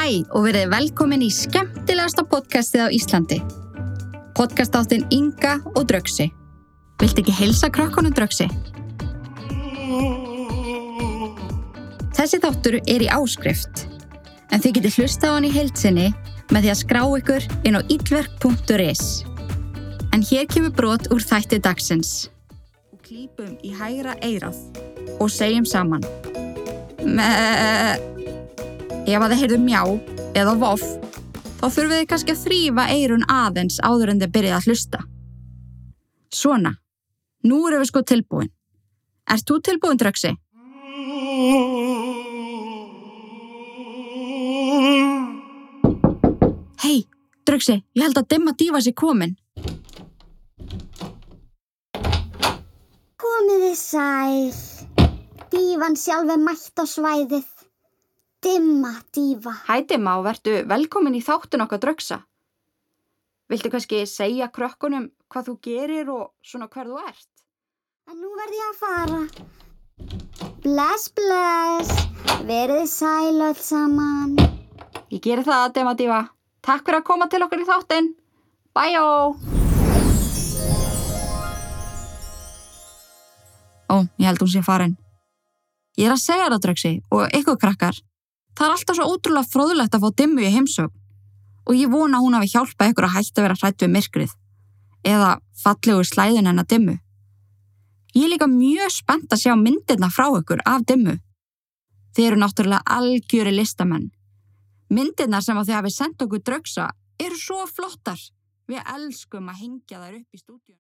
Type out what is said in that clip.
Hæ og verið velkomin í skemmtilegasta podcastið á Íslandi. Podcastáttin Inga og Drögsi. Viltu ekki heilsa krökkunum Drögsi? Þessi þáttur er í áskrift, en þið getur hlusta á hann í heilsinni með því að skrá ykkur inn á illverk.is. En hér kemur brot úr þætti dagsins. Klípum í hægra eirað og segjum saman. Með... Ef að þið heyrðu mjá eða voff, þá þurfum þið kannski að þrýfa eirun aðeins áður en þið byrjið að hlusta. Svona, nú erum við sko tilbúin. Ert þú tilbúin, Dröksi? Hei, Dröksi, ég held að dimma dífa sér komin. Komiði sæl. Dívan sjálf er mætt á svæðið. Dimma dífa. Hæ dimma og vertu velkomin í þáttun okkar Dröksa. Viltu kannski segja krökkunum hvað þú gerir og svona hver þú ert? En nú verð ég að fara. Bless, bless. Verið sæl öll saman. Ég geri það, Dema Dífa. Takk fyrir að koma til okkur í þáttinn. Bæjó! Ó, ég held hún sé farin. Ég er að segja það, Dröksi, og ykkur krakkar. Það er alltaf svo ótrúlega fróðulegt að fá dimmu í heimsögn. Og ég vona að hún hafi hjálpað ykkur að hætta að vera hrætt við myrkrið. Eða fallegu slæðin hennar dimmu. Ég er líka mjög spennt að sjá myndirna frá ykkur af dimmu. Þið eru náttúrulega algjöri listamenn. Myndirna sem að þið hafi sendt okkur draugsa eru svo flottar. Við elskum að hengja þær upp í stúdíu.